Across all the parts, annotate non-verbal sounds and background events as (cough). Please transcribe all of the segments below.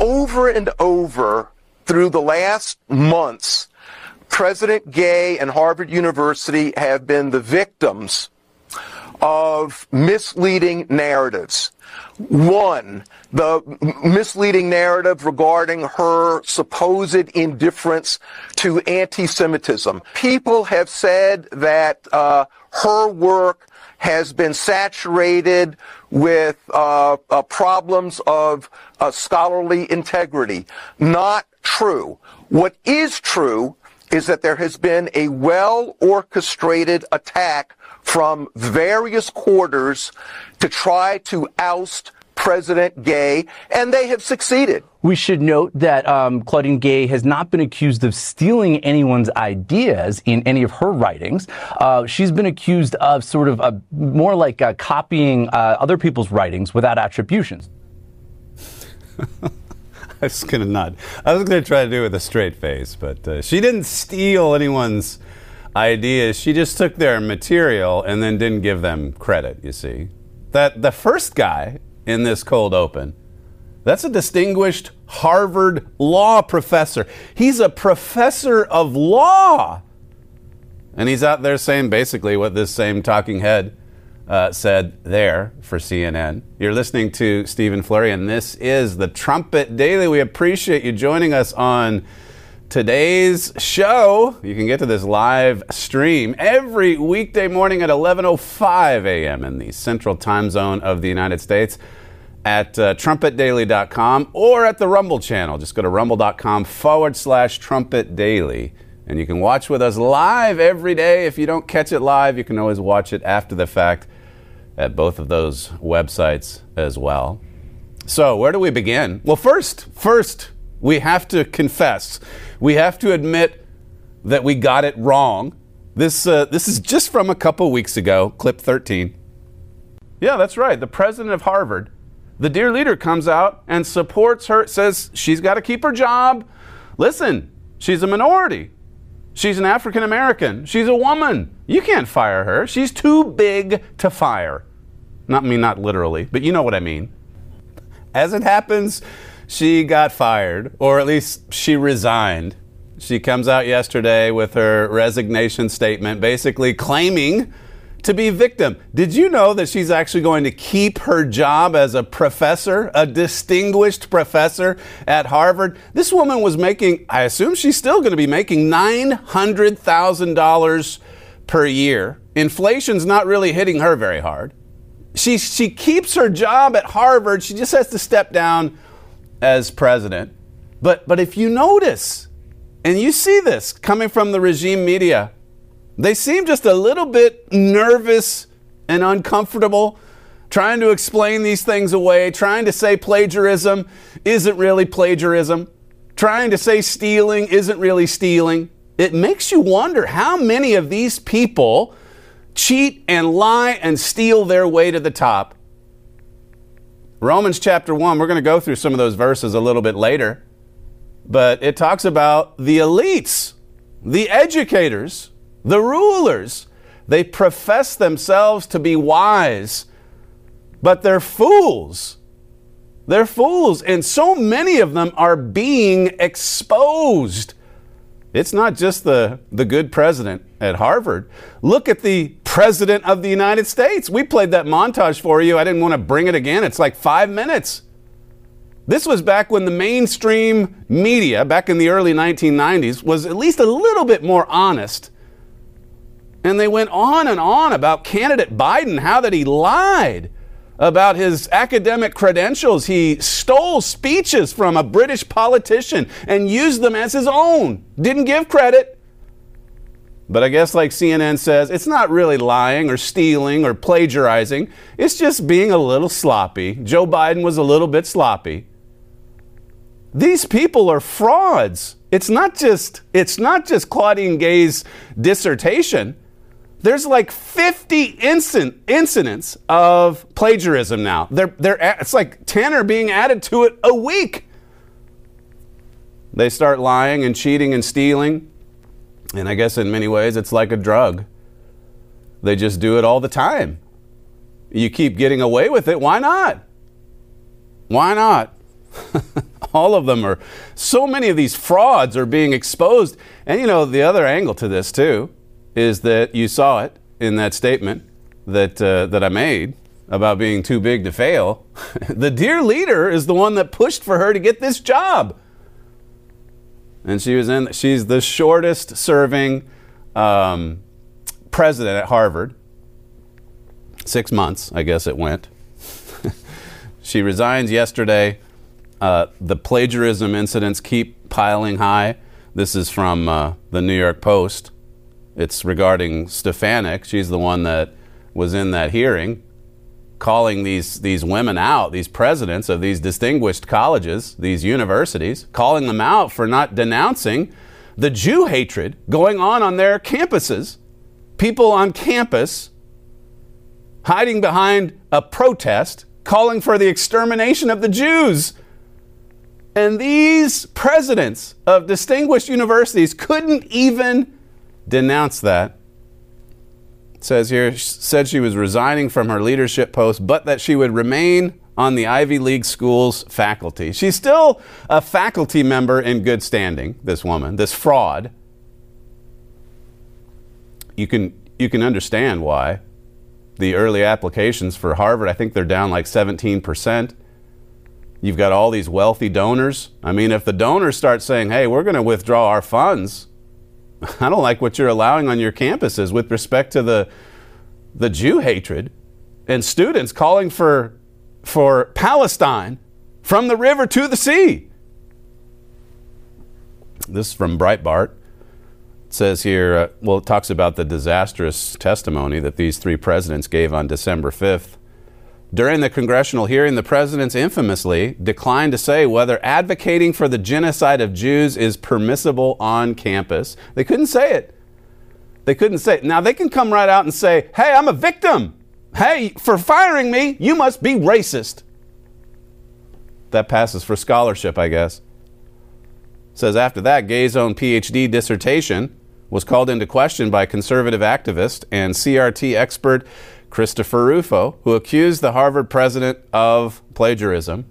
over and over through the last months, President Gay and Harvard University have been the victims of misleading narratives. One, the misleading narrative regarding her supposed indifference to anti-Semitism. People have said that uh, her work has been saturated with uh, uh, problems of uh, scholarly integrity. Not true. What is true is that there has been a well orchestrated attack from various quarters to try to oust President Gay, and they have succeeded. We should note that um, Claudine Gay has not been accused of stealing anyone's ideas in any of her writings. Uh, she's been accused of sort of a, more like uh, copying uh, other people's writings without attributions. (laughs) I was going to nod. I was going to try to do it with a straight face, but uh, she didn't steal anyone's ideas. She just took their material and then didn't give them credit, you see. That the first guy in this cold open. That's a distinguished Harvard law professor. He's a professor of law. And he's out there saying basically what this same talking head uh, said there for CNN. You're listening to Stephen Flurry, and this is the Trumpet Daily. We appreciate you joining us on today's show. You can get to this live stream every weekday morning at 11:05 a.m. in the Central Time Zone of the United States at uh, trumpetdaily.com or at the Rumble channel. Just go to rumble.com forward slash trumpet daily. And you can watch with us live every day. If you don't catch it live, you can always watch it after the fact at both of those websites as well. So, where do we begin? Well, first, first, we have to confess. We have to admit that we got it wrong. This, uh, this is just from a couple weeks ago, clip 13. Yeah, that's right. The president of Harvard the dear leader comes out and supports her, says she's got to keep her job. Listen, she's a minority. She's an African American. She's a woman. You can't fire her. She's too big to fire. Not me, not literally, but you know what I mean. As it happens, she got fired, or at least she resigned. She comes out yesterday with her resignation statement, basically claiming to be victim. Did you know that she's actually going to keep her job as a professor, a distinguished professor at Harvard? This woman was making, I assume she's still going to be making $900,000 per year. Inflation's not really hitting her very hard. She, she keeps her job at Harvard. She just has to step down as president. But, but if you notice, and you see this coming from the regime media, they seem just a little bit nervous and uncomfortable trying to explain these things away, trying to say plagiarism isn't really plagiarism, trying to say stealing isn't really stealing. It makes you wonder how many of these people cheat and lie and steal their way to the top. Romans chapter 1, we're going to go through some of those verses a little bit later, but it talks about the elites, the educators, the rulers, they profess themselves to be wise, but they're fools. They're fools, and so many of them are being exposed. It's not just the, the good president at Harvard. Look at the president of the United States. We played that montage for you. I didn't want to bring it again. It's like five minutes. This was back when the mainstream media, back in the early 1990s, was at least a little bit more honest and they went on and on about candidate Biden, how that he lied about his academic credentials. He stole speeches from a British politician and used them as his own. Didn't give credit. But I guess, like CNN says, it's not really lying or stealing or plagiarizing. It's just being a little sloppy. Joe Biden was a little bit sloppy. these people are frauds. It's not just it's not just Claudine Gay's dissertation. There's like 50 incin- incidents of plagiarism now. They're, they're, it's like 10 are being added to it a week. They start lying and cheating and stealing. And I guess in many ways it's like a drug. They just do it all the time. You keep getting away with it. Why not? Why not? (laughs) all of them are, so many of these frauds are being exposed. And you know, the other angle to this too is that you saw it in that statement that, uh, that I made about being too big to fail. (laughs) the dear leader is the one that pushed for her to get this job. And she was in, she's the shortest serving um, president at Harvard. Six months, I guess it went. (laughs) she resigns yesterday. Uh, the plagiarism incidents keep piling high. This is from uh, the New York Post. It's regarding Stefanik. She's the one that was in that hearing, calling these, these women out, these presidents of these distinguished colleges, these universities, calling them out for not denouncing the Jew hatred going on on their campuses. People on campus hiding behind a protest calling for the extermination of the Jews. And these presidents of distinguished universities couldn't even denounce that. It says here, said she was resigning from her leadership post, but that she would remain on the Ivy League school's faculty. She's still a faculty member in good standing, this woman, this fraud. You can, you can understand why. The early applications for Harvard, I think they're down like 17%. You've got all these wealthy donors. I mean, if the donors start saying, hey, we're going to withdraw our funds, (laughs) I don't like what you're allowing on your campuses with respect to the, the Jew hatred and students calling for, for Palestine from the river to the sea. This is from Breitbart. It says here, uh, well, it talks about the disastrous testimony that these three presidents gave on December 5th. During the congressional hearing, the presidents infamously declined to say whether advocating for the genocide of Jews is permissible on campus. They couldn't say it. They couldn't say it. Now, they can come right out and say, hey, I'm a victim. Hey, for firing me, you must be racist. That passes for scholarship, I guess. says after that, Gay's own PhD dissertation was called into question by conservative activist and CRT expert Christopher Rufo, who accused the Harvard president of plagiarism.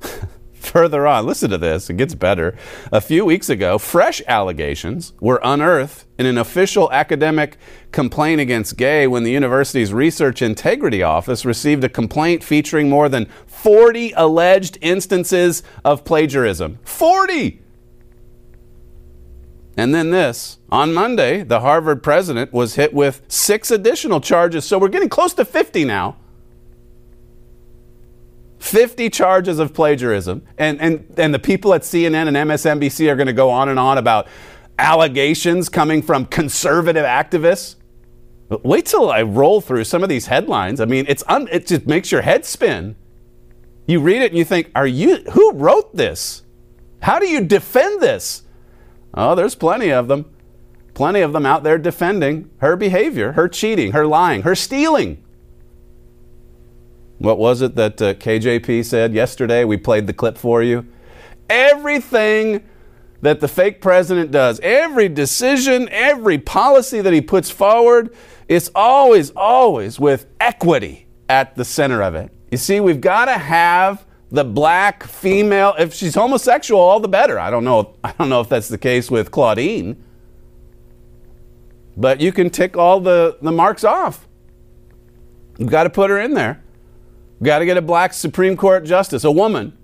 (laughs) Further on, listen to this, it gets better. A few weeks ago, fresh allegations were unearthed in an official academic complaint against Gay when the university's Research Integrity Office received a complaint featuring more than 40 alleged instances of plagiarism. 40! And then this on Monday, the Harvard president was hit with six additional charges. So we're getting close to 50 now. 50 charges of plagiarism. And, and, and the people at CNN and MSNBC are going to go on and on about allegations coming from conservative activists. But wait till I roll through some of these headlines. I mean, it's un, it just makes your head spin. You read it and you think, are you who wrote this? How do you defend this? Oh, there's plenty of them. Plenty of them out there defending her behavior, her cheating, her lying, her stealing. What was it that uh, KJP said yesterday? We played the clip for you. Everything that the fake president does, every decision, every policy that he puts forward, it's always, always with equity at the center of it. You see, we've got to have the black female. If she's homosexual, all the better. I don't know. (laughs) I don't know if that's the case with Claudine, but you can tick all the the marks off. You've got to put her in there. You've got to get a black Supreme Court justice, a woman.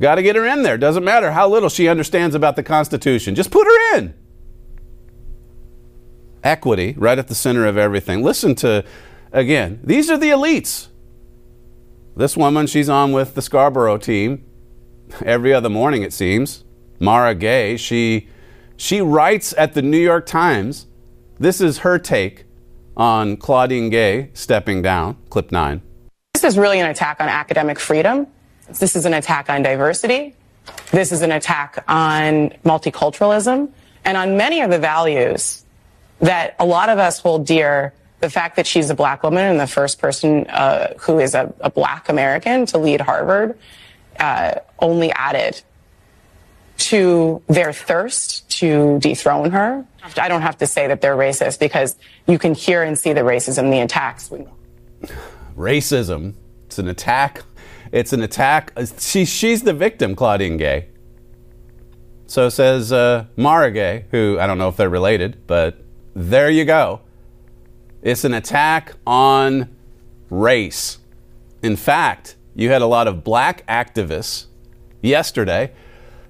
Got to get her in there. Doesn't matter how little she understands about the Constitution. Just put her in. Equity, right at the center of everything. Listen to, again, these are the elites. This woman, she's on with the Scarborough team every other morning, it seems. Mara Gay, she, she writes at the New York Times. This is her take on Claudine Gay stepping down. Clip nine. This is really an attack on academic freedom. This is an attack on diversity. This is an attack on multiculturalism and on many of the values that a lot of us hold dear. The fact that she's a black woman and the first person uh, who is a, a, black American to lead Harvard uh, only added to their thirst to dethrone her. I don't have to say that they're racist because you can hear and see the racism, the attacks. Racism. It's an attack. It's an attack. She, she's the victim, Claudine Gay. So says uh, Mara Gay, who I don't know if they're related, but there you go. It's an attack on race. In fact, you had a lot of black activists yesterday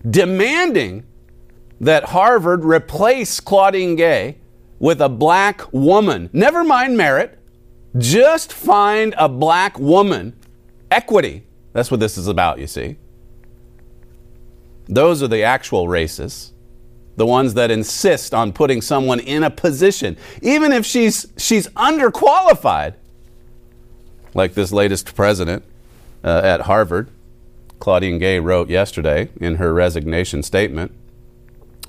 demanding that Harvard replace Claudine Gay with a black woman. Never mind merit, just find a black woman. Equity. That's what this is about, you see. Those are the actual racists. The ones that insist on putting someone in a position, even if she's she's underqualified. Like this latest president uh, at Harvard, Claudine Gay wrote yesterday in her resignation statement.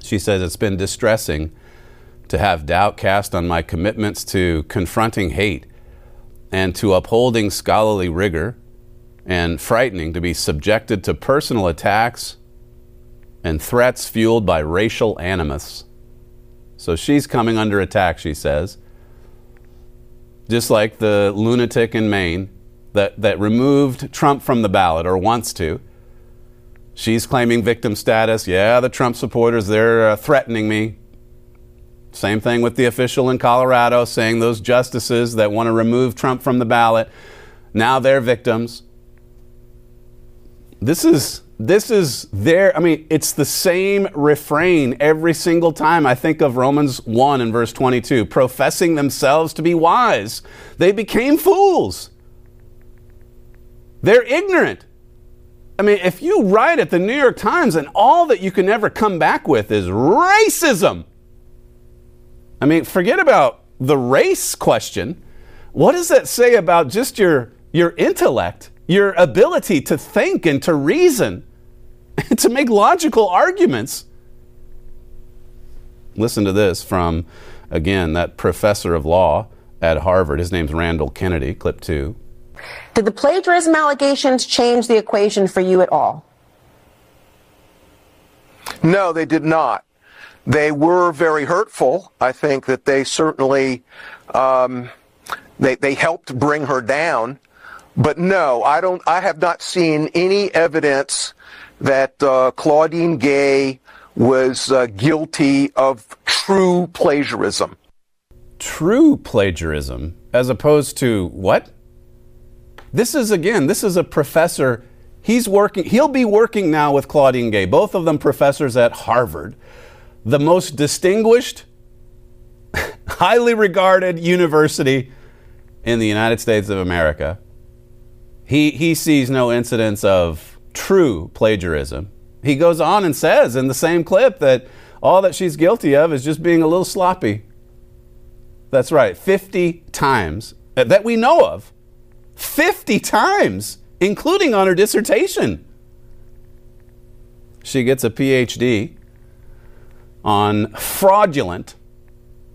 She says it's been distressing to have doubt cast on my commitments to confronting hate and to upholding scholarly rigor, and frightening to be subjected to personal attacks and threats fueled by racial animus. So she's coming under attack, she says. Just like the lunatic in Maine that, that removed Trump from the ballot or wants to. She's claiming victim status. Yeah, the Trump supporters, they're uh, threatening me. Same thing with the official in Colorado saying those justices that want to remove Trump from the ballot, now they're victims. This is this is their I mean, it's the same refrain every single time I think of Romans 1 and verse 22, professing themselves to be wise. They became fools. They're ignorant. I mean, if you write at the New York Times and all that you can ever come back with is racism, I mean, forget about the race question. What does that say about just your, your intellect, your ability to think and to reason, (laughs) to make logical arguments? Listen to this from, again, that professor of law at Harvard. His name's Randall Kennedy, clip two. Did the plagiarism allegations change the equation for you at all? No, they did not. They were very hurtful. I think that they certainly um, they they helped bring her down. But no, I don't. I have not seen any evidence that uh, Claudine Gay was uh, guilty of true plagiarism. True plagiarism, as opposed to what? This is again, this is a professor. He's working, he'll be working now with Claudine Gay, both of them professors at Harvard, the most distinguished, (laughs) highly regarded university in the United States of America. He, he sees no incidents of true plagiarism. He goes on and says in the same clip that all that she's guilty of is just being a little sloppy. That's right, 50 times uh, that we know of. 50 times, including on her dissertation. She gets a PhD on fraudulent,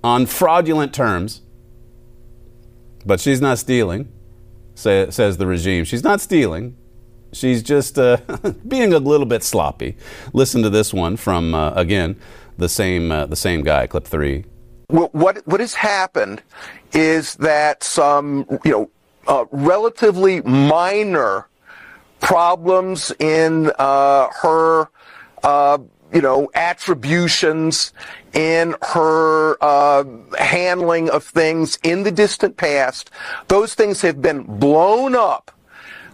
on fraudulent terms, but she's not stealing, say, says the regime. She's not stealing. She's just uh, (laughs) being a little bit sloppy. Listen to this one from, uh, again, the same, uh, the same guy, clip three. What, what has happened is that some, you know, uh, relatively minor problems in uh, her, uh, you know, attributions in her uh, handling of things in the distant past. Those things have been blown up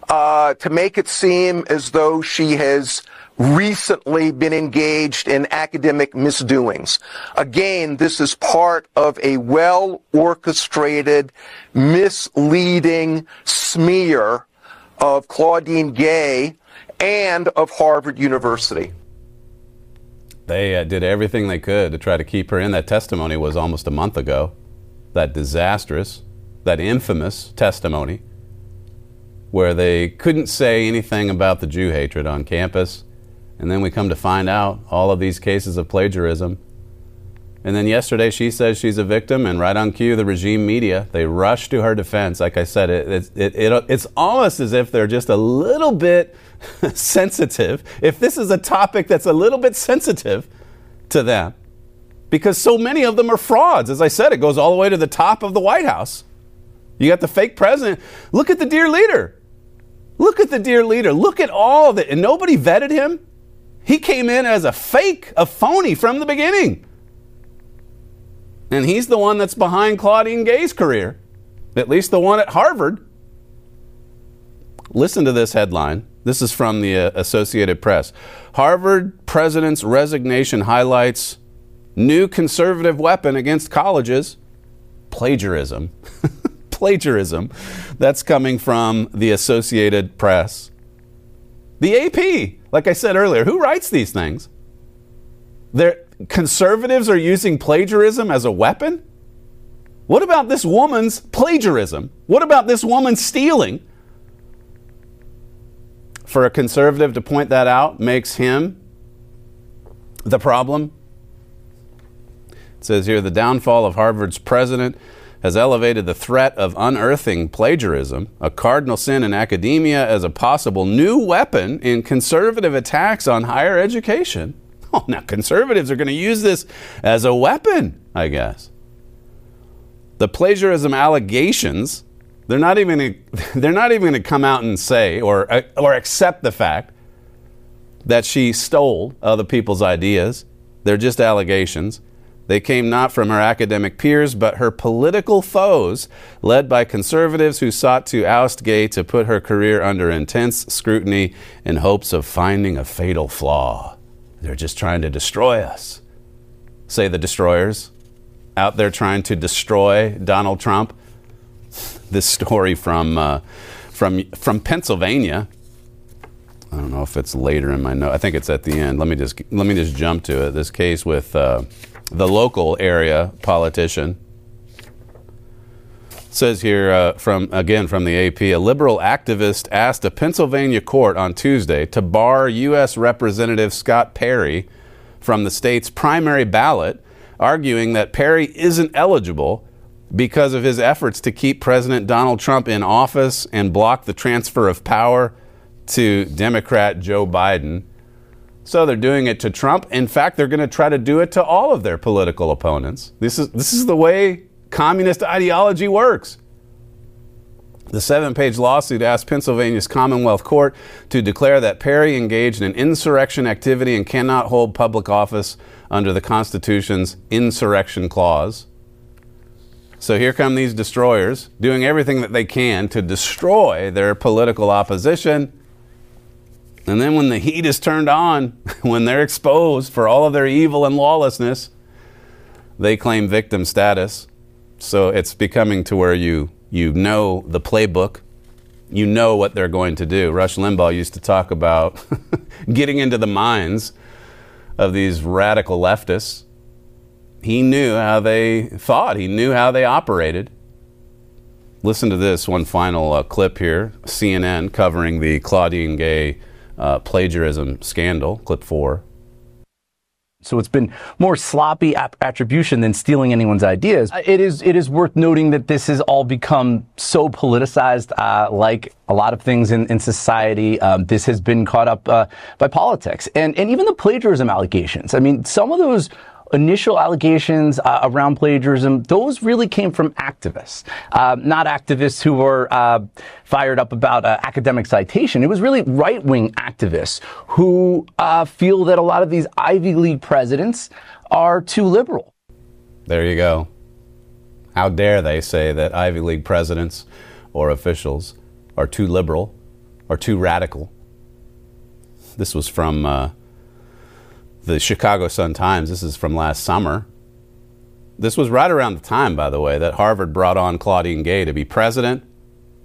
uh, to make it seem as though she has recently been engaged in academic misdoings. Again, this is part of a well orchestrated, misleading smear of Claudine Gay and of Harvard University. They uh, did everything they could to try to keep her in. That testimony was almost a month ago. That disastrous, that infamous testimony where they couldn't say anything about the Jew hatred on campus. And then we come to find out all of these cases of plagiarism. And then yesterday she says she's a victim, and right on cue, the regime media, they rush to her defense. Like I said, it, it, it, it it's almost as if they're just a little bit (laughs) sensitive. If this is a topic that's a little bit sensitive to them, because so many of them are frauds. As I said, it goes all the way to the top of the White House. You got the fake president. Look at the dear leader. Look at the dear leader. Look at all of it. And nobody vetted him. He came in as a fake, a phony from the beginning. And he's the one that's behind Claudine Gay's career, at least the one at Harvard. Listen to this headline. This is from the uh, Associated Press. Harvard president's resignation highlights new conservative weapon against colleges plagiarism. (laughs) plagiarism. That's coming from the Associated Press. The AP, like I said earlier, who writes these things? They're, conservatives are using plagiarism as a weapon? What about this woman's plagiarism? What about this woman stealing? For a conservative to point that out makes him the problem. It says here the downfall of Harvard's president has elevated the threat of unearthing plagiarism, a cardinal sin in academia, as a possible new weapon in conservative attacks on higher education. (laughs) Oh, now conservatives are going to use this as a weapon, I guess. The plagiarism allegations, they're not even (laughs) they're not even going to come out and say or or accept the fact that she stole other people's ideas. They're just allegations. They came not from her academic peers, but her political foes, led by conservatives who sought to oust Gay to put her career under intense scrutiny in hopes of finding a fatal flaw. They're just trying to destroy us, say the destroyers, out there trying to destroy Donald Trump. This story from, uh, from, from Pennsylvania. I don't know if it's later in my note. I think it's at the end. Let me just let me just jump to it. This case with uh, the local area politician. says here uh, from again from the AP, a liberal activist asked a Pennsylvania court on Tuesday to bar U.S. Representative Scott Perry from the state's primary ballot, arguing that Perry isn't eligible because of his efforts to keep President Donald Trump in office and block the transfer of power to Democrat Joe Biden. So they're doing it to Trump. In fact, they're going to try to do it to all of their political opponents. This is this is the way communist ideology works. The seven page lawsuit asked Pennsylvania's Commonwealth Court to declare that Perry engaged in insurrection activity and cannot hold public office under the Constitution's insurrection clause. So here come these destroyers doing everything that they can to destroy their political opposition and then when the heat is turned on, (laughs) when they're exposed for all of their evil and lawlessness, they claim victim status. So it's becoming to where you you know the playbook. You know what they're going to do. Rush Limbaugh used to talk about (laughs) getting into the minds of these radical leftists. He knew how they thought. He knew how they operated. Listen to this one final uh, clip here. CNN covering the Claudine Gay uh, plagiarism scandal, clip four. So it's been more sloppy attribution than stealing anyone's ideas. Uh, it is it is worth noting that this has all become so politicized, uh, like a lot of things in, in society. Um, this has been caught up uh, by politics and and even the plagiarism allegations. I mean, some of those initial allegations uh, around plagiarism, those really came from activists, uh, not activists who were uh, fired up about uh, academic citation. It was really right wing activists who uh, feel that a lot of these Ivy League presidents are too liberal. There you go. How dare they say that Ivy League presidents or officials are too liberal or too radical? This was from uh, the Chicago Sun Times. This is from last summer. This was right around the time, by the way, that Harvard brought on Claudine Gay to be president.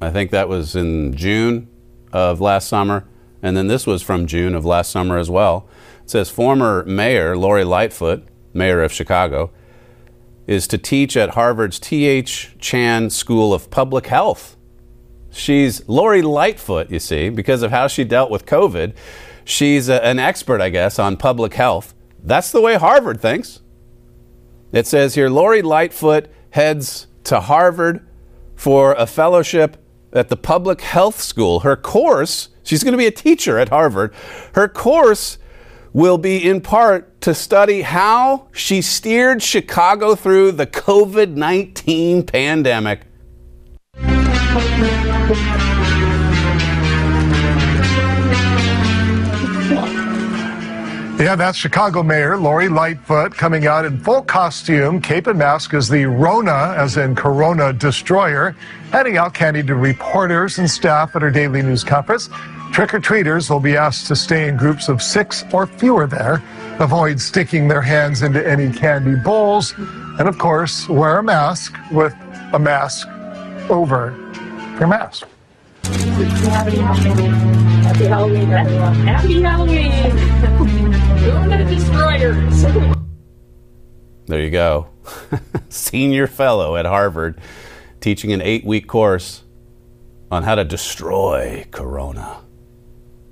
I think that was in June of last summer. And then this was from June of last summer as well. It says former mayor Lori Lightfoot, mayor of Chicago, is to teach at Harvard's T.H. Chan School of Public Health. She's Lori Lightfoot, you see, because of how she dealt with COVID. She's a, an expert, I guess, on public health. That's the way Harvard thinks. It says here Lori Lightfoot heads to Harvard for a fellowship at the public health school. Her course, she's going to be a teacher at Harvard. Her course will be in part to study how she steered Chicago through the COVID 19 pandemic. Yeah, that's Chicago Mayor Lori Lightfoot coming out in full costume, cape and mask as the Rona, as in Corona Destroyer, handing out candy to reporters and staff at her daily news conference. Trick or treaters will be asked to stay in groups of six or fewer there, avoid sticking their hands into any candy bowls, and of course, wear a mask with a mask over your mask. Happy Halloween, everyone. Happy Halloween. Destroyers. There you go. (laughs) Senior fellow at Harvard teaching an eight week course on how to destroy Corona.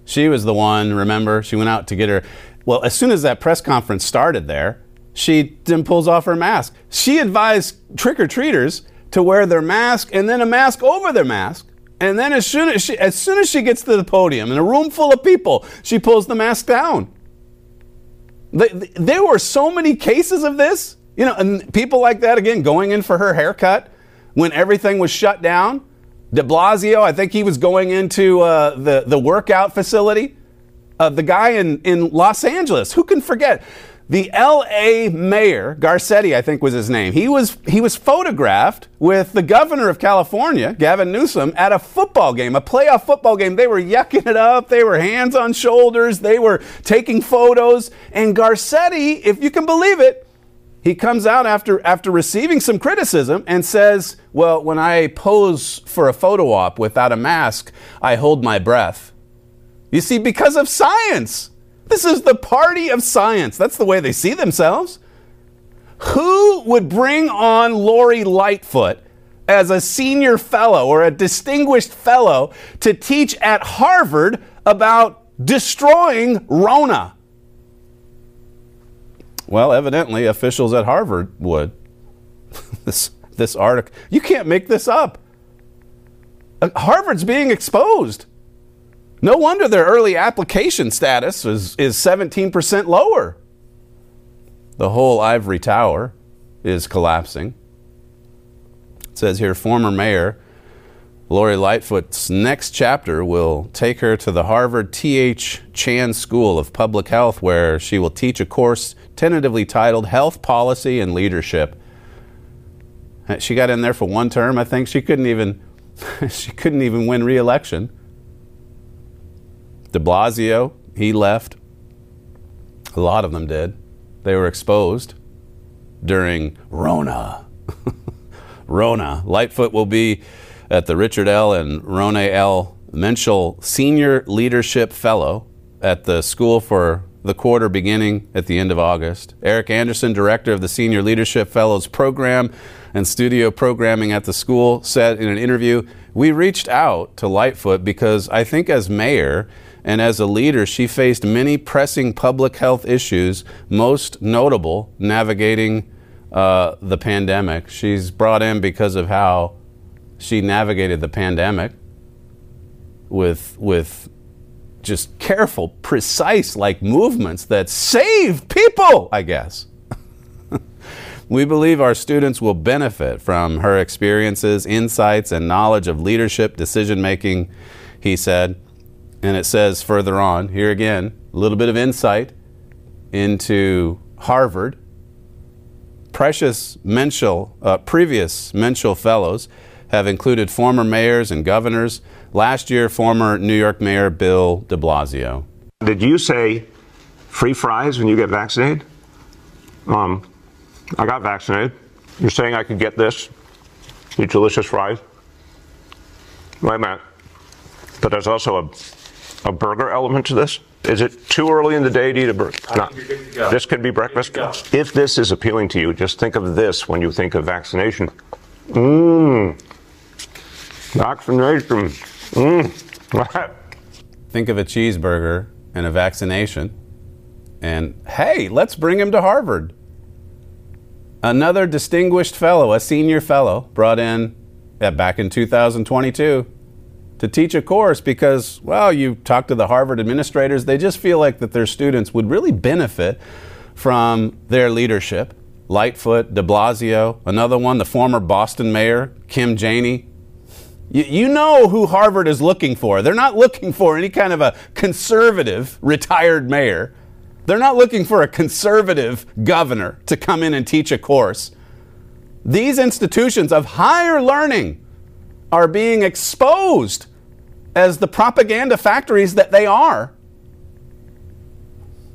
She was the one, remember? She went out to get her. Well, as soon as that press conference started there, she then pulls off her mask. She advised trick or treaters to wear their mask and then a mask over their mask. And then as soon as she, as soon as she gets to the podium in a room full of people, she pulls the mask down. There were so many cases of this, you know, and people like that again going in for her haircut when everything was shut down. De Blasio, I think he was going into uh, the the workout facility. Uh, the guy in in Los Angeles, who can forget? The LA mayor, Garcetti, I think was his name. He was he was photographed with the governor of California, Gavin Newsom, at a football game, a playoff football game. They were yucking it up. They were hands on shoulders. They were taking photos. And Garcetti, if you can believe it, he comes out after after receiving some criticism and says, "Well, when I pose for a photo op without a mask, I hold my breath." You see, because of science. This is the party of science. That's the way they see themselves. Who would bring on Lori Lightfoot as a senior fellow or a distinguished fellow to teach at Harvard about destroying Rona? Well, evidently, officials at Harvard would. (laughs) this, this article, you can't make this up. Uh, Harvard's being exposed. No wonder their early application status is, is 17% lower. The whole ivory tower is collapsing. It says here former mayor Lori Lightfoot's next chapter will take her to the Harvard T.H. Chan School of Public Health, where she will teach a course tentatively titled Health Policy and Leadership. She got in there for one term. I think she couldn't even (laughs) she couldn't even win re-election de Blasio, he left. A lot of them did. They were exposed during Rona. (laughs) Rona. Lightfoot will be at the Richard L. and Rona L. Menschel Senior Leadership Fellow at the School for the quarter beginning at the end of August. Eric Anderson, director of the Senior Leadership Fellows Program and Studio Programming at the school, said in an interview, We reached out to Lightfoot because I think as mayor, and as a leader, she faced many pressing public health issues, most notable navigating uh, the pandemic. She's brought in because of how she navigated the pandemic with, with just careful, precise like movements that saved people, I guess. (laughs) we believe our students will benefit from her experiences, insights, and knowledge of leadership, decision making, he said. And it says further on, here again, a little bit of insight into Harvard. Precious Menschel, uh, previous Menschel Fellows have included former mayors and governors. Last year, former New York Mayor Bill de Blasio. Did you say free fries when you get vaccinated? Um, I got vaccinated. You're saying I could get this? These delicious fries? Wait a minute. But there's also a a burger element to this? Is it too early in the day to eat a burger? No. This could be breakfast. If this is appealing to you, just think of this when you think of vaccination. Mmm. Vaccination. Mm. (laughs) Think of a cheeseburger and a vaccination, and hey, let's bring him to Harvard. Another distinguished fellow, a senior fellow, brought in back in 2022 to teach a course because, well, you talk to the Harvard administrators, they just feel like that their students would really benefit from their leadership. Lightfoot, de Blasio, another one, the former Boston mayor, Kim Janey. You, you know who Harvard is looking for. They're not looking for any kind of a conservative retired mayor. They're not looking for a conservative governor to come in and teach a course. These institutions of higher learning are being exposed as the propaganda factories that they are.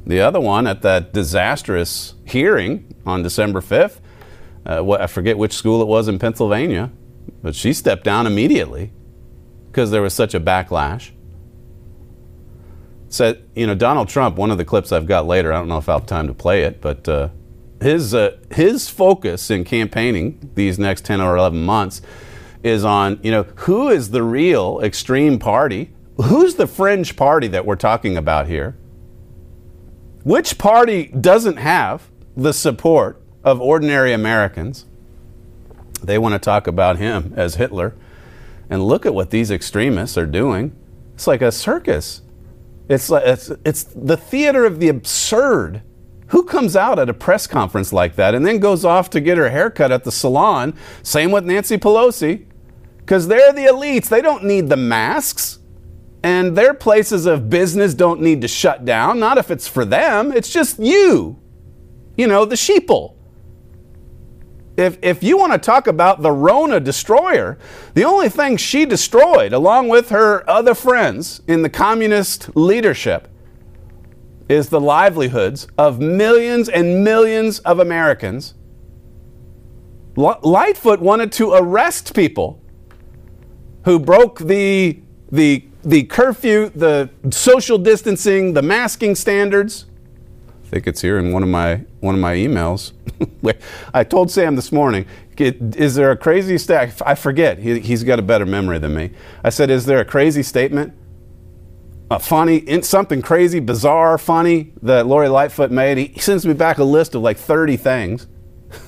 The other one at that disastrous hearing on December 5th, uh, what, I forget which school it was in Pennsylvania, but she stepped down immediately because there was such a backlash. Said, you know, Donald Trump, one of the clips I've got later, I don't know if I'll have time to play it, but uh, his, uh, his focus in campaigning these next 10 or 11 months is on, you know, who is the real extreme party? Who's the fringe party that we're talking about here? Which party doesn't have the support of ordinary Americans? They want to talk about him as Hitler. And look at what these extremists are doing. It's like a circus. It's like it's, it's the theater of the absurd. Who comes out at a press conference like that and then goes off to get her haircut at the salon? Same with Nancy Pelosi because they're the elites. They don't need the masks. And their places of business don't need to shut down. Not if it's for them, it's just you, you know, the sheeple. If, if you want to talk about the Rona destroyer, the only thing she destroyed, along with her other friends in the communist leadership, is the livelihoods of millions and millions of Americans. Lightfoot wanted to arrest people who broke the, the, the curfew, the social distancing, the masking standards. I think it's here in one of my, one of my emails. (laughs) I told Sam this morning, is there a crazy stack? I forget. He, he's got a better memory than me. I said, is there a crazy statement? A funny, something crazy, bizarre, funny that Lori Lightfoot made. He sends me back a list of like 30 things.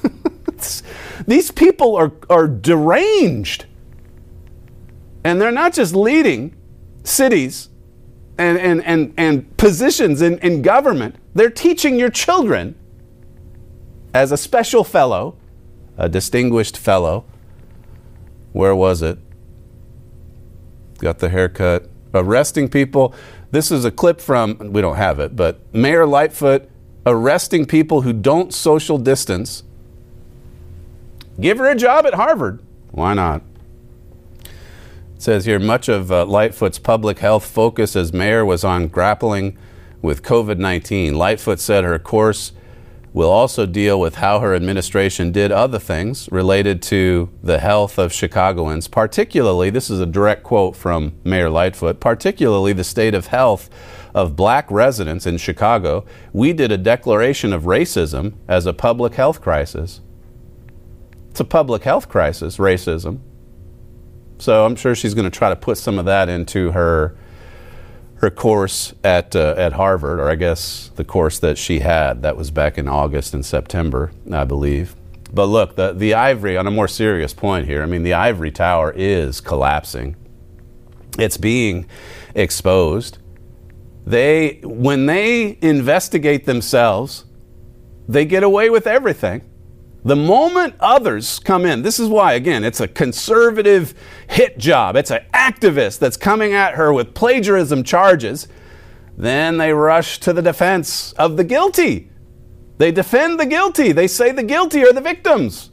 (laughs) These people are, are deranged. And they're not just leading cities and, and, and, and positions in, in government, they're teaching your children as a special fellow, a distinguished fellow. Where was it? Got the haircut. Arresting people. This is a clip from, we don't have it, but Mayor Lightfoot arresting people who don't social distance. Give her a job at Harvard. Why not? Says here much of uh, Lightfoot's public health focus as mayor was on grappling with COVID 19. Lightfoot said her course will also deal with how her administration did other things related to the health of Chicagoans, particularly, this is a direct quote from Mayor Lightfoot, particularly the state of health of black residents in Chicago. We did a declaration of racism as a public health crisis. It's a public health crisis, racism. So I'm sure she's going to try to put some of that into her her course at uh, at Harvard, or I guess the course that she had. That was back in August and September, I believe. But look, the the ivory. On a more serious point here, I mean, the ivory tower is collapsing. It's being exposed. They when they investigate themselves, they get away with everything. The moment others come in, this is why, again, it's a conservative hit job. It's an activist that's coming at her with plagiarism charges. Then they rush to the defense of the guilty. They defend the guilty. They say the guilty are the victims.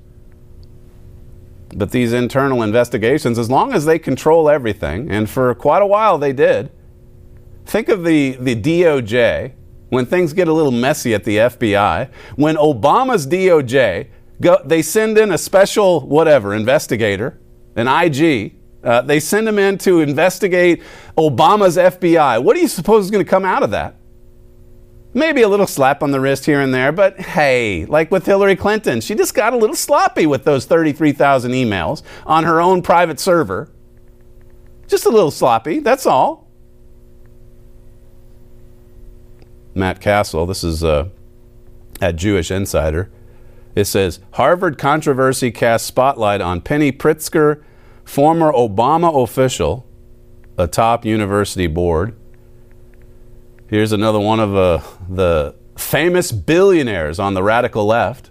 But these internal investigations, as long as they control everything, and for quite a while they did, think of the, the DOJ when things get a little messy at the FBI, when Obama's DOJ Go, they send in a special whatever investigator, an IG. Uh, they send him in to investigate Obama's FBI. What do you suppose is going to come out of that? Maybe a little slap on the wrist here and there, but hey, like with Hillary Clinton, she just got a little sloppy with those 33,000 emails on her own private server. Just a little sloppy, that's all. Matt Kassel, this is uh, at Jewish Insider. It says Harvard controversy casts spotlight on Penny Pritzker, former Obama official, a top university board. Here's another one of uh, the famous billionaires on the radical left,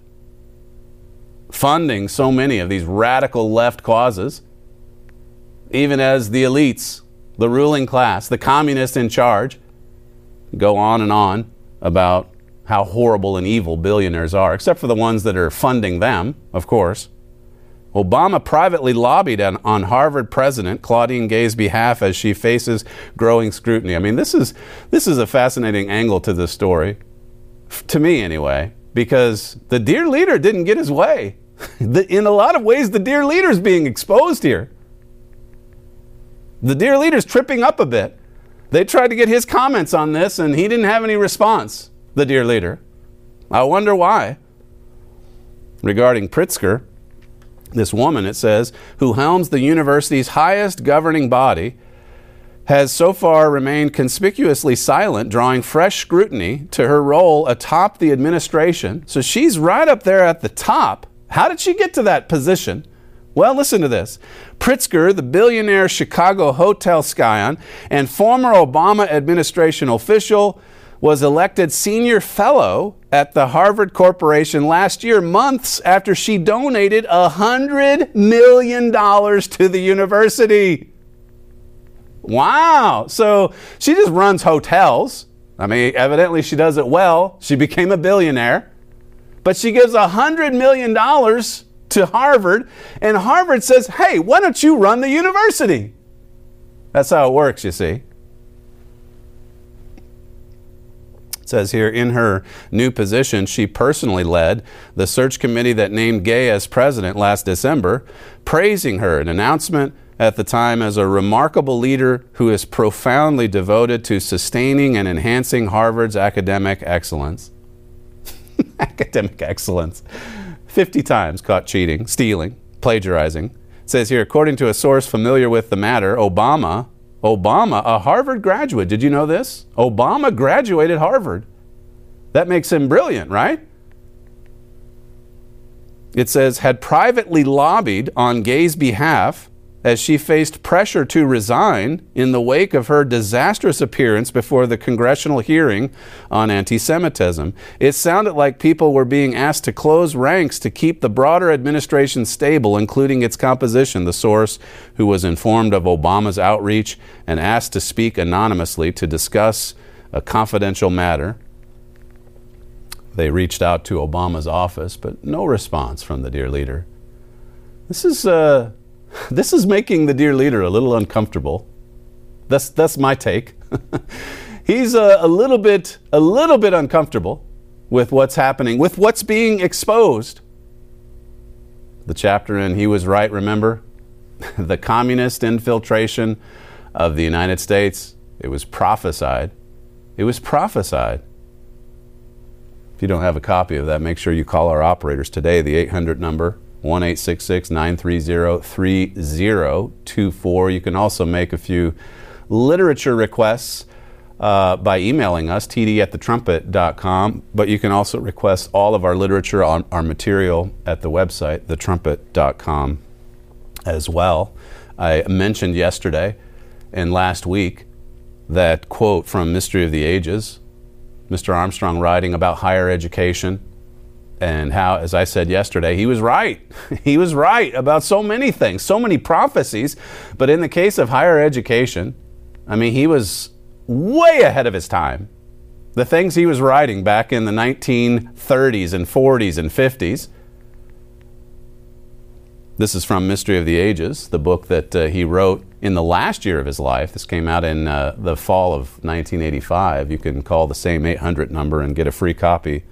funding so many of these radical left causes, even as the elites, the ruling class, the communists in charge, go on and on about how horrible and evil billionaires are, except for the ones that are funding them, of course. Obama privately lobbied on, on, Harvard president Claudine Gay's behalf as she faces growing scrutiny. I mean, this is this is a fascinating angle to this story, to me anyway, because the dear leader didn't get his way. (laughs) in a lot of ways, the dear leader is being exposed here. The dear leader's tripping up a bit. They tried to get his comments on this, and he didn't have any response, the dear leader. I wonder why. Regarding Pritzker, this woman, it says, who helms the university's highest governing body, has so far remained conspicuously silent, drawing fresh scrutiny to her role atop the administration. So she's right up there at the top. How did she get to that position? Well, listen to this. Pritzker, the billionaire Chicago hotel scion and former Obama administration official, was elected senior fellow at the Harvard Corporation last year, months after she donated $100 million to the university. Wow. So she just runs hotels. I mean, evidently she does it well. She became a billionaire. But she gives $100 million to Harvard, and Harvard says, hey, why don't you run the university? That's how it works, you see. It says here, in her new position, she personally led the search committee that named Gay as president last December, praising her, an announcement at the time as a remarkable leader who is profoundly devoted to sustaining and enhancing Harvard's academic excellence. (laughs) academic excellence. 50 times caught cheating, stealing, plagiarizing. It says here, according to a source familiar with the matter, Obama, Obama, a Harvard graduate, did you know this? Obama graduated Harvard. That makes him brilliant, right? It says, had privately lobbied on Gay's behalf as she faced pressure to resign in the wake of her disastrous appearance before the congressional hearing on anti Semitism. It sounded like people were being asked to close ranks to keep the broader administration stable, including its composition. The source, who was informed of Obama's outreach and asked to speak anonymously to discuss a confidential matter, they reached out to Obama's office, but no response from the dear leader. This is. Uh, (laughs) this is making the dear leader a little uncomfortable. That's that's my take. (laughs) He's a, a little bit a little bit uncomfortable with what's happening, with what's being exposed. The chapter in He Was Right, remember? (laughs) the communist infiltration of the United States. It was prophesied. It was prophesied. If you don't have a copy of that, make sure you call our operators today, the 800 number, 1 930 3024. You can also make a few literature requests uh, by emailing us, td at thetrumpet.com. But you can also request all of our literature on our material at the website, thetrumpet.com, as well. I mentioned yesterday and last week that quote from Mystery of the Ages, Mr. Armstrong writing about higher education and how, as I said yesterday, he was right. (laughs) he was right about so many things, so many prophecies. But in the case of higher education, I mean, he was way ahead of his time. The things he was writing back in the 1930s and 40s and 50s. This is from Mystery of the Ages, the book that uh, he wrote in the last year of his life. This came out in uh, the fall of 1985. You can call the same 800 number and get a free copy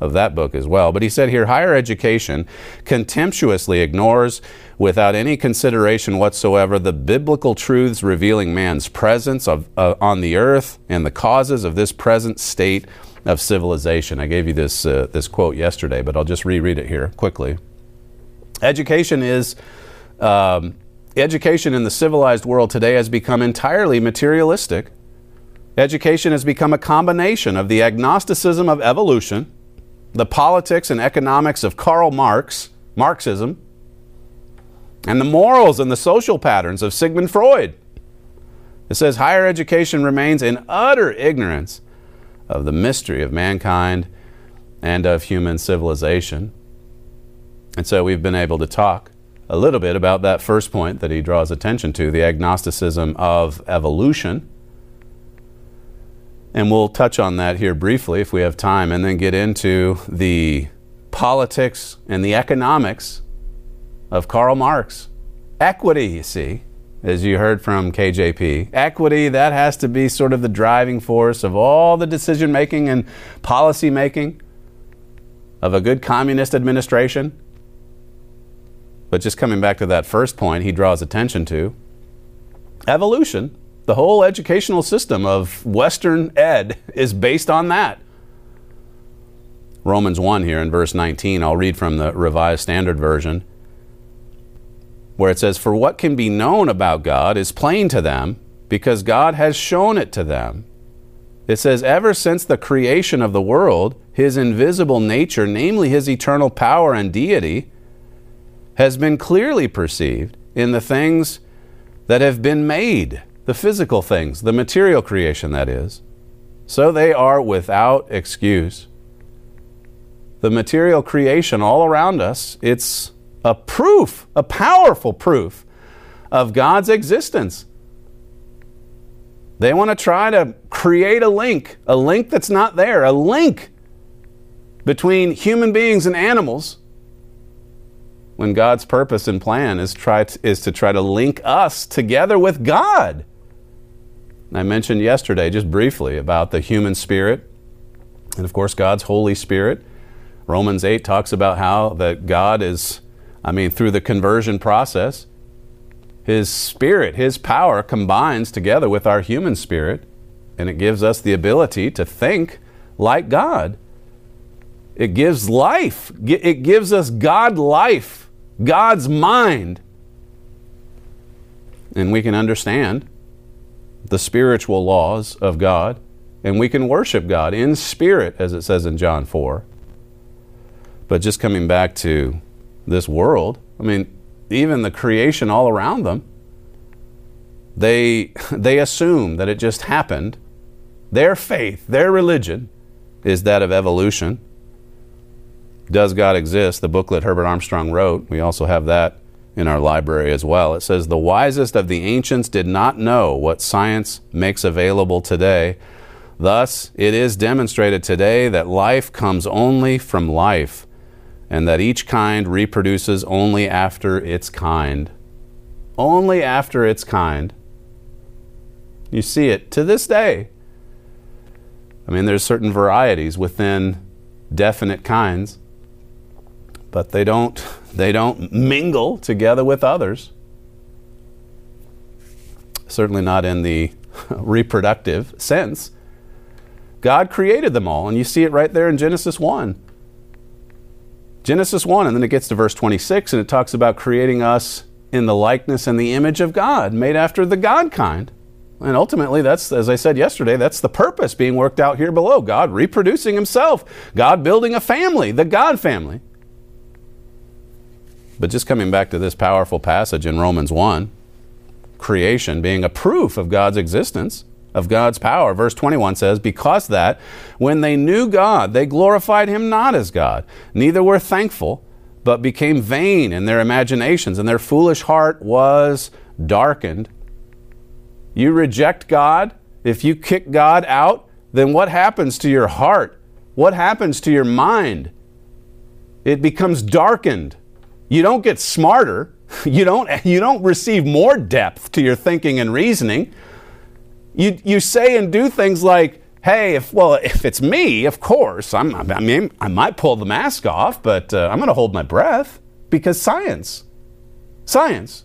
of that book as well. But he said here higher education contemptuously ignores, without any consideration whatsoever, the biblical truths revealing man's presence of, uh, on the earth and the causes of this present state of civilization. I gave you this, uh, this quote yesterday, but I'll just reread it here quickly. Education is. Um, education in the civilized world today has become entirely materialistic. Education has become a combination of the agnosticism of evolution, the politics and economics of Karl Marx, Marxism, and the morals and the social patterns of Sigmund Freud. It says higher education remains in utter ignorance of the mystery of mankind and of human civilization. And so we've been able to talk a little bit about that first point that he draws attention to the agnosticism of evolution. And we'll touch on that here briefly if we have time, and then get into the politics and the economics of Karl Marx. Equity, you see, as you heard from KJP. Equity, that has to be sort of the driving force of all the decision making and policy making of a good communist administration. But just coming back to that first point, he draws attention to evolution. The whole educational system of Western ed is based on that. Romans 1 here in verse 19, I'll read from the Revised Standard Version, where it says, For what can be known about God is plain to them, because God has shown it to them. It says, Ever since the creation of the world, his invisible nature, namely his eternal power and deity, has been clearly perceived in the things that have been made, the physical things, the material creation, that is. So they are without excuse. The material creation all around us, it's a proof, a powerful proof of God's existence. They want to try to create a link, a link that's not there, a link between human beings and animals when God's purpose and plan is, try to, is to try to link us together with God. I mentioned yesterday, just briefly, about the human spirit and, of course, God's Holy Spirit. Romans 8 talks about how that God is, I mean, through the conversion process, His Spirit, His power combines together with our human spirit, and it gives us the ability to think like God. It gives life, it gives us God life God's mind. And we can understand the spiritual laws of God, and we can worship God in spirit, as it says in John 4. But just coming back to this world, I mean, even the creation all around them, they, (laughs) they assume that it just happened. Their faith, their religion, is that of evolution. Does God Exist? The booklet Herbert Armstrong wrote. We also have that in our library as well. It says, The wisest of the ancients did not know what science makes available today. Thus, it is demonstrated today that life comes only from life, and that each kind reproduces only after its kind. Only after its kind. You see it to this day. I mean, there's certain varieties within definite kinds but they don't they don't mingle together with others. Certainly not in the (laughs) reproductive sense. God created them all, and you see it right there in Genesis 1. Genesis 1, and then it gets to verse 26, and it talks about creating us in the likeness and the image of God, made after the God kind. And ultimately, that's, as I said yesterday, that's the purpose being worked out here below. God reproducing Himself, God building a family, the God family. But just coming back to this powerful passage in Romans 1, creation being a proof of God's existence, of God's power. Verse 21 says, Because that, when they knew God, they glorified him not as God, neither were thankful, but became vain in their imaginations, and their foolish heart was darkened. You reject God, if you kick God out, then what happens to your heart? What happens to your mind? It becomes darkened. You don't get smarter. (laughs) You don't, (laughs) you don't receive more depth to your thinking and reasoning. You, you say and do things like, hey, if, well, if it's me, of course, I'm, I mean, I might pull the mask off, but uh, I'm going to hold my breath because science. Science.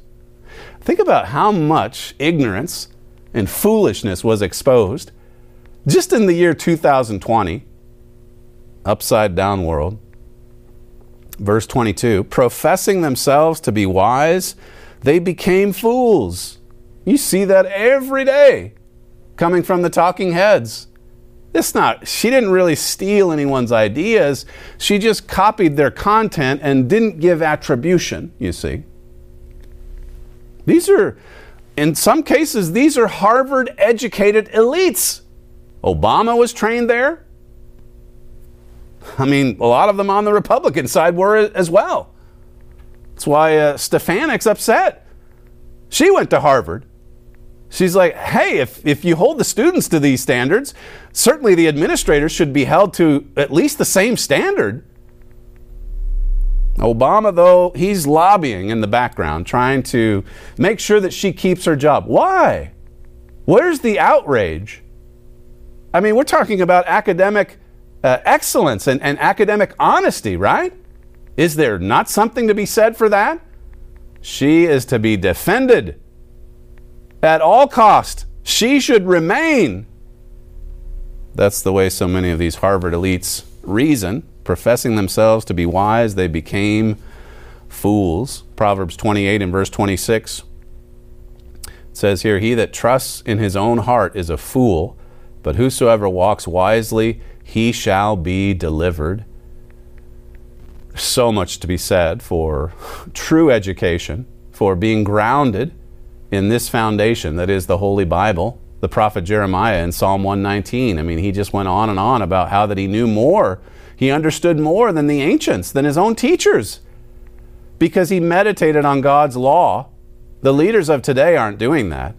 Think about how much ignorance and foolishness was exposed just in the year 2020, upside down world. Verse 22 professing themselves to be wise, they became fools. You see that every day coming from the talking heads. It's not, she didn't really steal anyone's ideas. She just copied their content and didn't give attribution, you see. These are, in some cases, these are Harvard educated elites. Obama was trained there. I mean, a lot of them on the Republican side were as well. That's why uh, Stefanik's upset. She went to Harvard. She's like, hey, if, if you hold the students to these standards, certainly the administrators should be held to at least the same standard. Obama, though, he's lobbying in the background, trying to make sure that she keeps her job. Why? Where's the outrage? I mean, we're talking about academic uh, excellence and, and academic honesty, right? Is there not something to be said for that? She is to be defended at all cost. She should remain. That's the way so many of these Harvard elites reason. Professing themselves to be wise, they became fools. Proverbs 28 and verse 26 says here, He that trusts in his own heart is a fool, but whosoever walks wisely, he shall be delivered. So much to be said for (laughs) true education, for being grounded in this foundation that is the Holy Bible. The prophet Jeremiah in Psalm 119. I mean, he just went on and on about how that he knew more. He understood more than the ancients, than his own teachers, because he meditated on God's law. The leaders of today aren't doing that.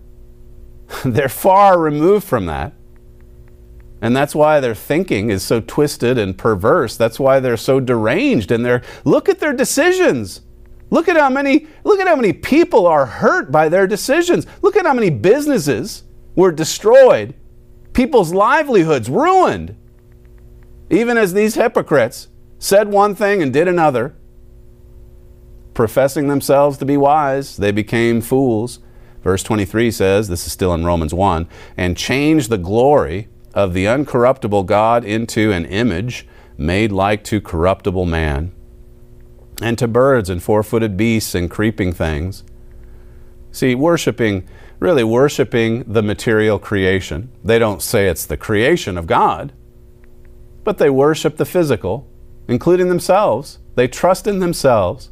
(laughs) They're far removed from that. And that's why their thinking is so twisted and perverse. That's why they're so deranged and they're look at their decisions. Look at how many look at how many people are hurt by their decisions. Look at how many businesses were destroyed. People's livelihoods ruined. Even as these hypocrites said one thing and did another, professing themselves to be wise, they became fools. Verse 23 says, this is still in Romans 1, and changed the glory of the uncorruptible God into an image made like to corruptible man and to birds and four footed beasts and creeping things. See, worshiping, really worshiping the material creation. They don't say it's the creation of God, but they worship the physical, including themselves. They trust in themselves.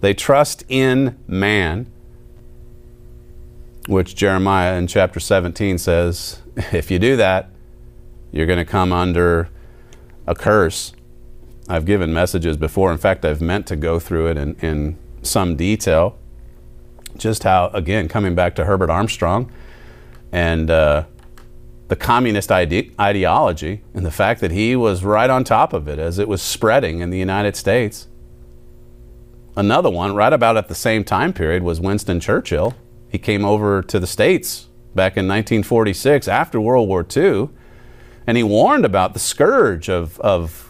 They trust in man, which Jeremiah in chapter 17 says (laughs) if you do that, you're going to come under a curse. I've given messages before. In fact, I've meant to go through it in, in some detail. Just how, again, coming back to Herbert Armstrong and uh, the communist ide- ideology and the fact that he was right on top of it as it was spreading in the United States. Another one, right about at the same time period, was Winston Churchill. He came over to the States back in 1946 after World War II, and he warned about the scourge of, of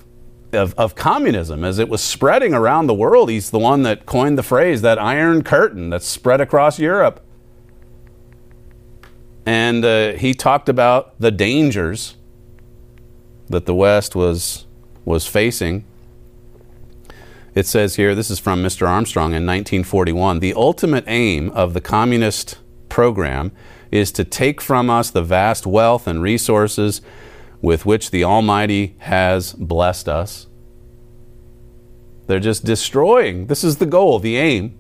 of, of, communism as it was spreading around the world. He's the one that coined the phrase, that iron curtain that spread across Europe. And uh, he talked about the dangers that the West was, was facing. It says here, this is from Mr. Armstrong in 1941 the ultimate aim of the communist program is to take from us the vast wealth and resources with which the Almighty has blessed us. They're just destroying. This is the goal, the aim.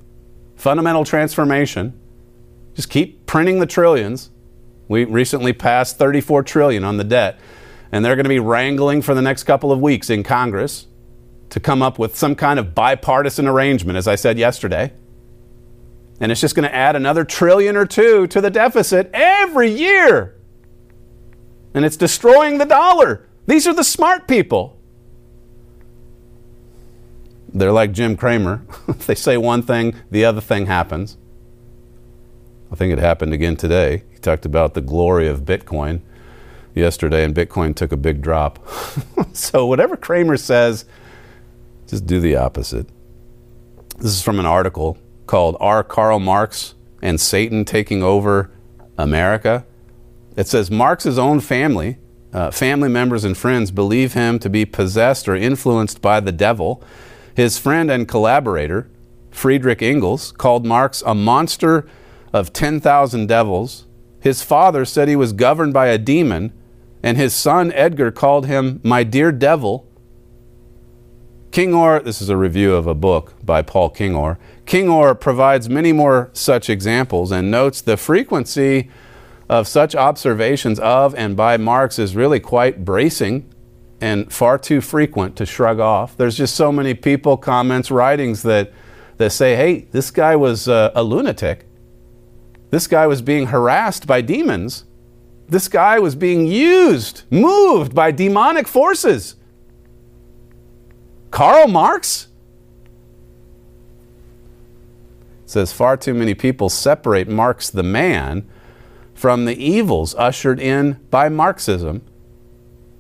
Fundamental transformation. Just keep printing the trillions. We recently passed 34 trillion on the debt, and they're going to be wrangling for the next couple of weeks in Congress to come up with some kind of bipartisan arrangement, as I said yesterday. And it's just going to add another trillion or two to the deficit every year and it's destroying the dollar. These are the smart people. They're like Jim Cramer. if (laughs) they say one thing, the other thing happens. I think it happened again today. He talked about the glory of Bitcoin yesterday, and Bitcoin took a big drop. (laughs) so, whatever Cramer says, just do the opposite. This is from an article called Are Karl Marx and Satan Taking Over America? It says Marx's own family, uh, family members and friends believe him to be possessed or influenced by the devil. His friend and collaborator, Friedrich Engels, called Marx a monster of 10,000 devils. His father said he was governed by a demon, and his son Edgar called him my dear devil. Kengor, this is a review of a book by Paul Kengor. Kengor provides many more such examples and notes the frequency of such observations of and by Marx is really quite bracing and far too frequent to shrug off. There's just so many people, comments, writings that, that say, hey, this guy was uh, a lunatic. This guy was being harassed by demons. This guy was being used, moved by demonic forces. Karl Marx? says far too many people separate Marx the man from the evils ushered in by Marxism.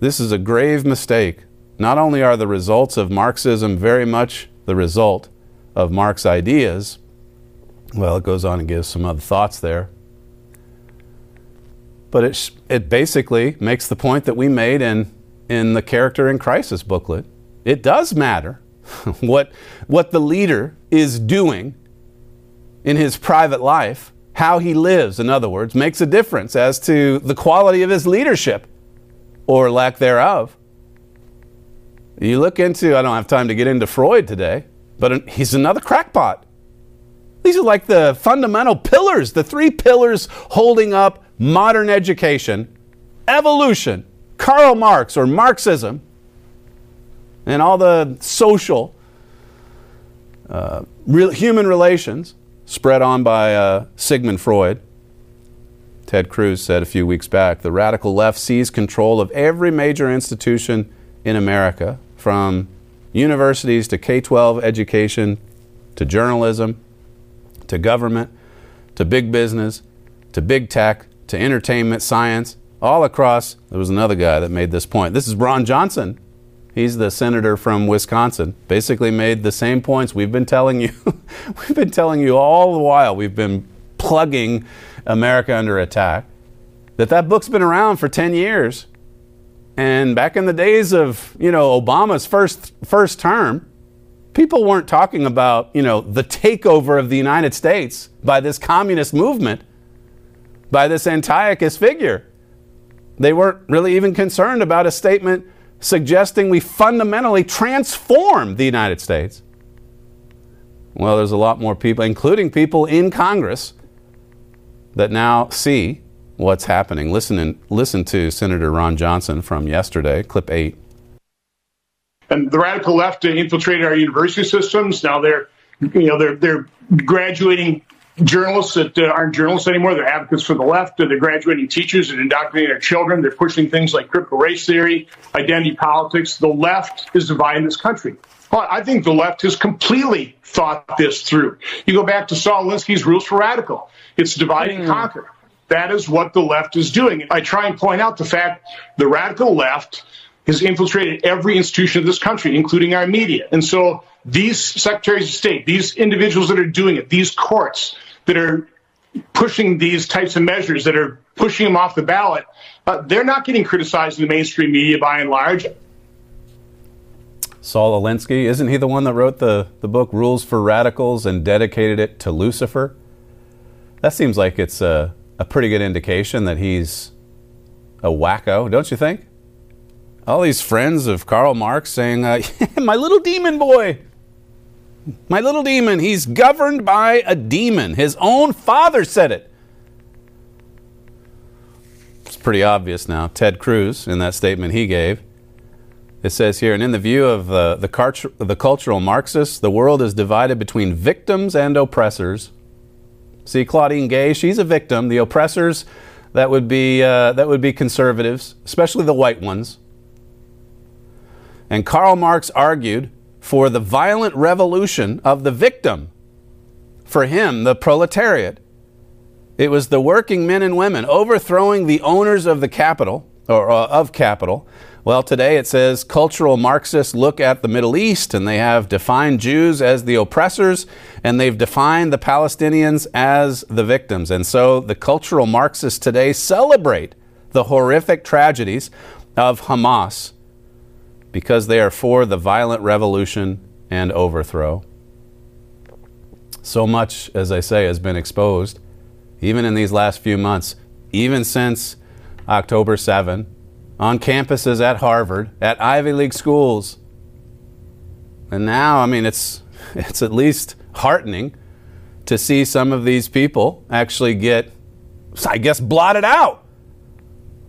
This is a grave mistake. Not only are the results of Marxism very much the result of Marx ideas, well, it goes on and gives some other thoughts there. But it, it basically makes the point that we made in, in the Character in Crisis booklet. It does matter (laughs) what, what the leader is doing in his private life, how he lives, in other words, makes a difference as to the quality of his leadership or lack thereof. You look into, I don't have time to get into Freud today, but he's another crackpot. These are like the fundamental pillars, the three pillars holding up modern education, evolution, Karl Marx or Marxism, and all the social, uh, real, human relations spread on by uh, Sigmund Freud. Ted Cruz said a few weeks back the radical left seized control of every major institution in America, from universities to K 12 education to journalism to government to big business to big tech to entertainment, science, all across. There was another guy that made this point. This is Ron Johnson. He's the senator from Wisconsin. Basically, made the same points we've been telling you. (laughs) we've been telling you all the while. We've been plugging America under attack. That that book's been around for 10 years. And back in the days of, you know, Obama's first first term, people weren't talking about, you know, the takeover of the United States by this communist movement, by this Antiochus figure. They weren't really even concerned about a statement suggesting we fundamentally transform the United States. Well, there's a lot more people, including people in Congress, that now see what's happening. Listen, in, listen to Senator Ron Johnson from yesterday, clip eight. And the radical left infiltrated our university systems. Now they're, you know, they're they're graduating journalists that uh, aren't journalists anymore. They're advocates for the left. They're graduating teachers and indoctrinating our children. They're pushing things like critical race theory, identity politics. The left is dividing this country. Well, I think the left has completely thought this through. You go back to Saul Alinsky's rules for radical. It's divide and hmm. conquer. That is what the left is doing. I try and point out the fact the radical left has infiltrated every institution of this country, including our media. And so these secretaries of state, these individuals that are doing it, these courts that are pushing these types of measures, that are pushing them off the ballot, uh, they're not getting criticized in the mainstream media by and large. Saul Alinsky, isn't he the one that wrote the, the book Rules for Radicals and dedicated it to Lucifer? That seems like it's a, a pretty good indication that he's a wacko, don't you think? All these friends of Karl Marx saying, uh, (laughs) my little demon boy, my little demon, he's governed by a demon. His own father said it. It's pretty obvious now. Ted Cruz, in that statement he gave, it says here, and in the view of uh, the, cart- the cultural Marxists, the world is divided between victims and oppressors. See, Claudine Gay, she's a victim. The oppressors, that would be, uh, that would be conservatives, especially the white ones. And Karl Marx argued for the violent revolution of the victim. For him, the proletariat. It was the working men and women overthrowing the owners of the capital, or uh, of capital. Well, today it says cultural Marxists look at the Middle East and they have defined Jews as the oppressors and they've defined the Palestinians as the victims. And so the cultural Marxists today celebrate the horrific tragedies of Hamas because they are for the violent revolution and overthrow. So much, as I say, has been exposed, even in these last few months, even since October 7, on campuses at Harvard, at Ivy League schools. And now, I mean, it's, (laughs) it's at least heartening to see some of these people actually get, I guess, blotted out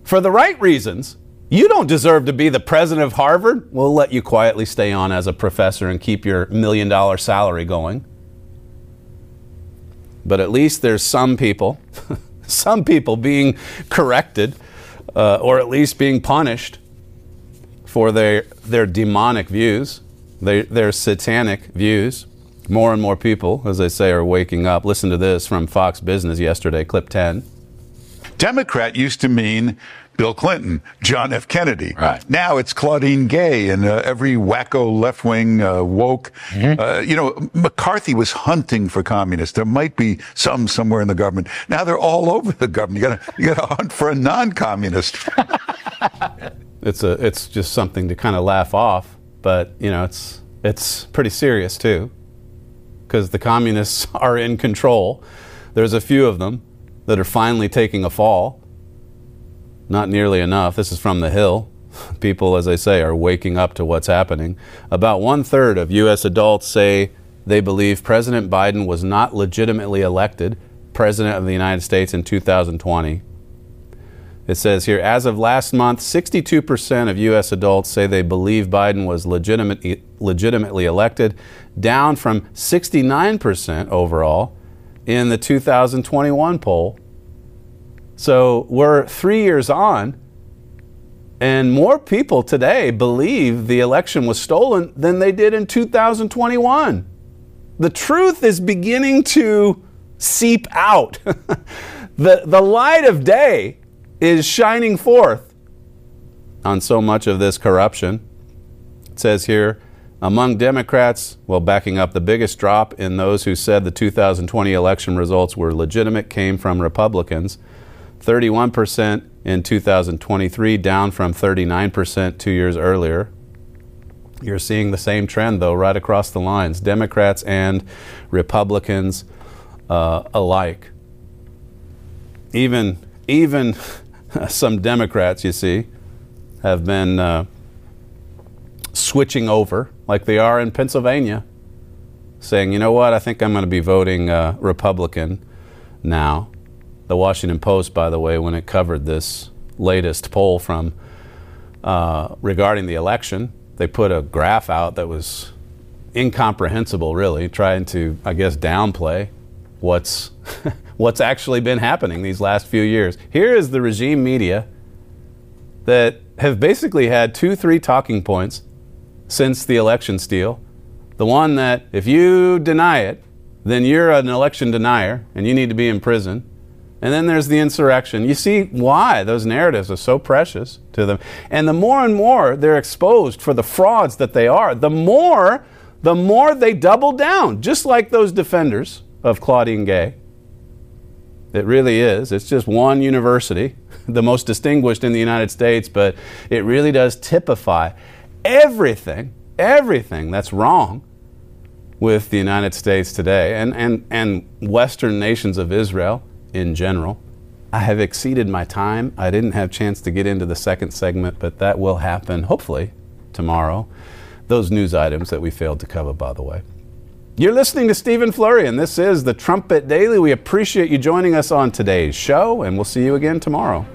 for the right reasons. You don't deserve to be the president of Harvard. We'll let you quietly stay on as a professor and keep your million dollar salary going. But at least there's some people, (laughs) some people being corrected uh, or at least being punished for their, their demonic views, their, their satanic views. More and more people, as they say, are waking up. Listen to this from Fox Business yesterday, clip 10. Democrat used to mean Bill Clinton, John F. Kennedy. Right. Now it's Claudine Gay and uh, every wacko left wing uh, woke. Mm-hmm. Uh, you know, McCarthy was hunting for communists. There might be some somewhere in the government. Now they're all over the government. You got to you to hunt for a non-communist. (laughs) it's a it's just something to kind of laugh off, but you know it's it's pretty serious too, because the communists (laughs) are in control. There's a few of them that are finally taking a fall. Not nearly enough. This is from the Hill. (laughs) People, as I say, are waking up to what's happening. About one third of U.S. adults say they believe President Biden was not legitimately elected President of the United States in 2020. It says here, as of last month, 62% of U.S. adults say they believe Biden was legitimate, legitimately elected, down from 69% overall in the 2021 poll. So we're three years on, and more people today believe the election was stolen than they did in 2021. The truth is beginning to seep out. (laughs) the, the light of day is shining forth on so much of this corruption. It says here, among Democrats, well, backing up, the biggest drop in those who said the 2020 election results were legitimate came from Republicans. 31% in 2023, down from 39% two years earlier. You're seeing the same trend, though, right across the lines Democrats and Republicans uh, alike. Even, even (laughs) some Democrats, you see, have been uh, switching over, like they are in Pennsylvania, saying, you know what, I think I'm going to be voting uh, Republican now. The Washington Post, by the way, when it covered this latest poll from uh, regarding the election, they put a graph out that was incomprehensible, really, trying to, I guess, downplay what's (laughs) what's actually been happening these last few years. Here is the regime media that have basically had two, three talking points since the election steal. The one that if you deny it, then you're an election denier and you need to be in prison. And then there's the insurrection. You see why those narratives are so precious to them. And the more and more they're exposed for the frauds that they are, the more the more they double down, just like those defenders of Claudine Gay. It really is. It's just one university, (laughs) the most distinguished in the United States, but it really does typify everything, everything that's wrong with the United States today and, and, and Western nations of Israel in general. I have exceeded my time. I didn't have chance to get into the second segment, but that will happen hopefully tomorrow. Those news items that we failed to cover, by the way. You're listening to Stephen Flurry, and this is the Trumpet Daily. We appreciate you joining us on today's show, and we'll see you again tomorrow.